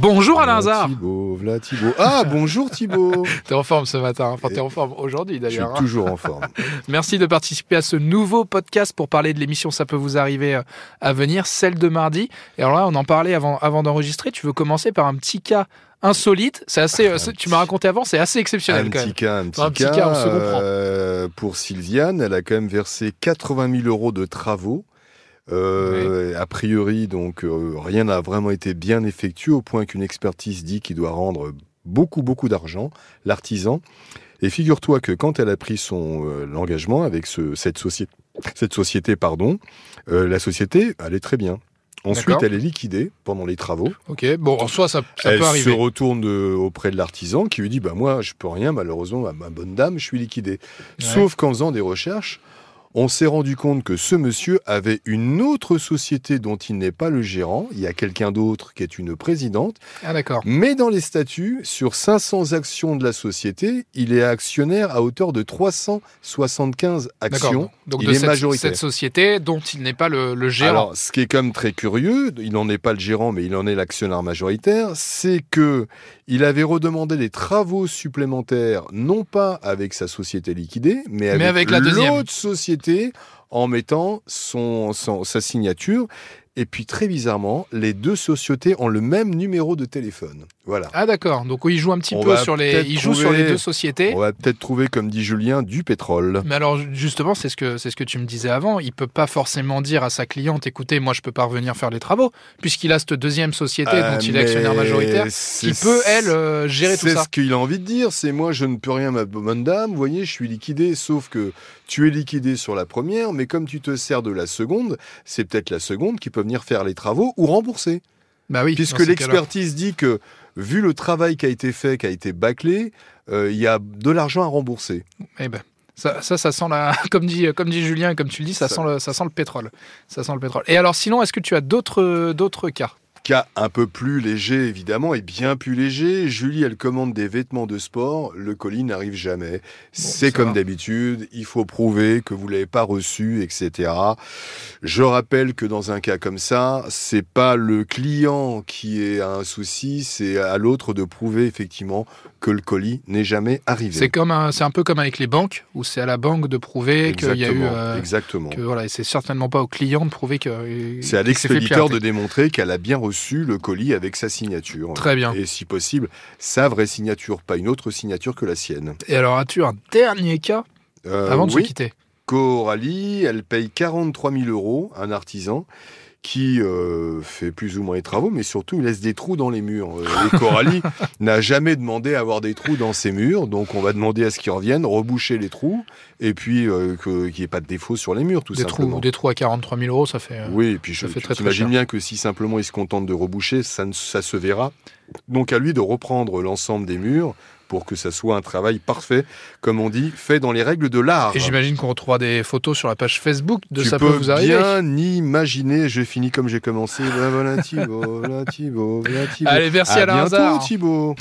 Bonjour Alain Hazard. Thibaut, voilà Thibaut. Ah, bonjour Thibaut. T'es en forme ce matin, enfin t'es en forme aujourd'hui Je suis d'ailleurs. hein. toujours en forme. Merci de participer à ce nouveau podcast pour parler de l'émission Ça peut vous arriver euh, à venir, celle de mardi. Et alors là, on en parlait avant, avant d'enregistrer. Tu veux commencer par un petit cas insolite. C'est assez. euh, c'est- tu m'as raconté avant, c'est assez exceptionnel Un quand même. petit cas, un petit, Un petit cas. cas, on se euh, pour Sylviane, elle a quand même versé 80 000 euros de travaux. Euh, A priori, donc, euh, rien n'a vraiment été bien effectué au point qu'une expertise dit qu'il doit rendre beaucoup, beaucoup d'argent, l'artisan. Et figure-toi que quand elle a pris son euh, l'engagement avec ce, cette, société, cette société, pardon, euh, la société allait très bien. Ensuite, elle est liquidée pendant les travaux. Ok, bon, en soi, ça, ça elle peut se arriver. retourne de- auprès de l'artisan qui lui dit bah moi je peux rien malheureusement ma, ma bonne dame je suis liquidé. Sauf qu'en faisant des recherches, on s'est rendu compte que ce monsieur avait une autre société dont il n'est pas le gérant. Il y a quelqu'un d'autre qui est une présidente. Ah d'accord. Mais dans les statuts, sur 500 actions de la société, il est actionnaire à hauteur de 375 D'accord. actions. Donc il de est cette, majoritaire. cette société dont il n'est pas le, le gérant. Alors, ce qui est quand même très curieux, il n'en est pas le gérant, mais il en est l'actionnaire majoritaire, c'est que il avait redemandé des travaux supplémentaires, non pas avec sa société liquidée, mais avec, Mais avec la deuxième. l'autre en mettant sa signature. Et puis, très bizarrement, les deux sociétés ont le même numéro de téléphone. Voilà. Ah d'accord. Donc il joue un petit On peu sur les. peut-être Il joue sur les deux sociétés. On va peut-être trouver, comme dit Julien, du pétrole. Mais alors justement, c'est ce que c'est ce que tu me disais avant. Il peut pas forcément dire à sa cliente, écoutez, moi je peux pas revenir faire les travaux, puisqu'il a cette deuxième société Euh, dont il est actionnaire majoritaire, qui c'est- peut elle euh, gérer tout C'est ça. ce qu'il a envie de dire, c'est moi je ne peux rien ma bonne dame, vous voyez, je suis liquidé, sauf que tu es liquidé sur la première, mais comme tu te sers de la seconde, c'est peut-être la seconde qui peut venir faire les travaux ou rembourser. Bah oui. Puisque l'expertise dit que, vu le travail qui a été fait, qui a été bâclé, euh, il y a de l'argent à rembourser. Eh ben. Ça, ça, ça sent la, comme dit, comme dit Julien, et comme tu le dis, ça, Ça- sent le, ça sent le pétrole. Ça sent le pétrole. Et alors, sinon, est-ce que tu as d'autres, d'autres cas? Cas un peu plus léger, évidemment, et bien plus léger. Julie, elle commande des vêtements de sport. Le colis n'arrive jamais. c'est comme d'habitude. Il faut prouver que vous l'avez pas reçu, etc. Je rappelle que dans un cas comme ça, c'est pas le client qui est un souci, c'est à l'autre de prouver effectivement que le colis n'est jamais arrivé. C'est comme, un- c'est un peu comme avec les banques, où c'est à la banque de prouver qu'il y a eu, Exactement. euh, exactement. que voilà, et c'est certainement pas au client de prouver que. euh, C'est à l'expéditeur de démontrer qu'elle a bien reçu le colis avec sa signature. Très bien. Et si possible, sa vraie signature, pas une autre signature que la sienne. Et alors, as-tu un dernier cas Euh, avant de oui, se quitter? Coralie, elle paye 43 000 euros, un artisan qui euh, fait plus ou moins les travaux, mais surtout il laisse des trous dans les murs. Euh, Et Coralie n'a jamais demandé à avoir des trous dans ses murs, donc on va demander à ce qu'ils reviennent, reboucher les trous, et puis euh, qu'il n'y ait pas de défaut sur les murs, tout des simplement. trous, des trous à 43 000 euros, ça fait. Oui, et puis je, ça fait tu très, très t'imagines cher. bien que si simplement il se contente de reboucher, ça, ne- ça se verra. Donc à lui de reprendre l'ensemble des murs pour que ça soit un travail parfait, comme on dit, fait dans les règles de l'art. Et j'imagine qu'on retrouvera des photos sur la page Facebook de tu ça peut vous arriver. bien imaginer, je finis comme j'ai commencé. Voilà Thibaut, voilà Thibaut, voilà Thibaut. Allez, merci à Alain bientôt Hazard. Thibaut.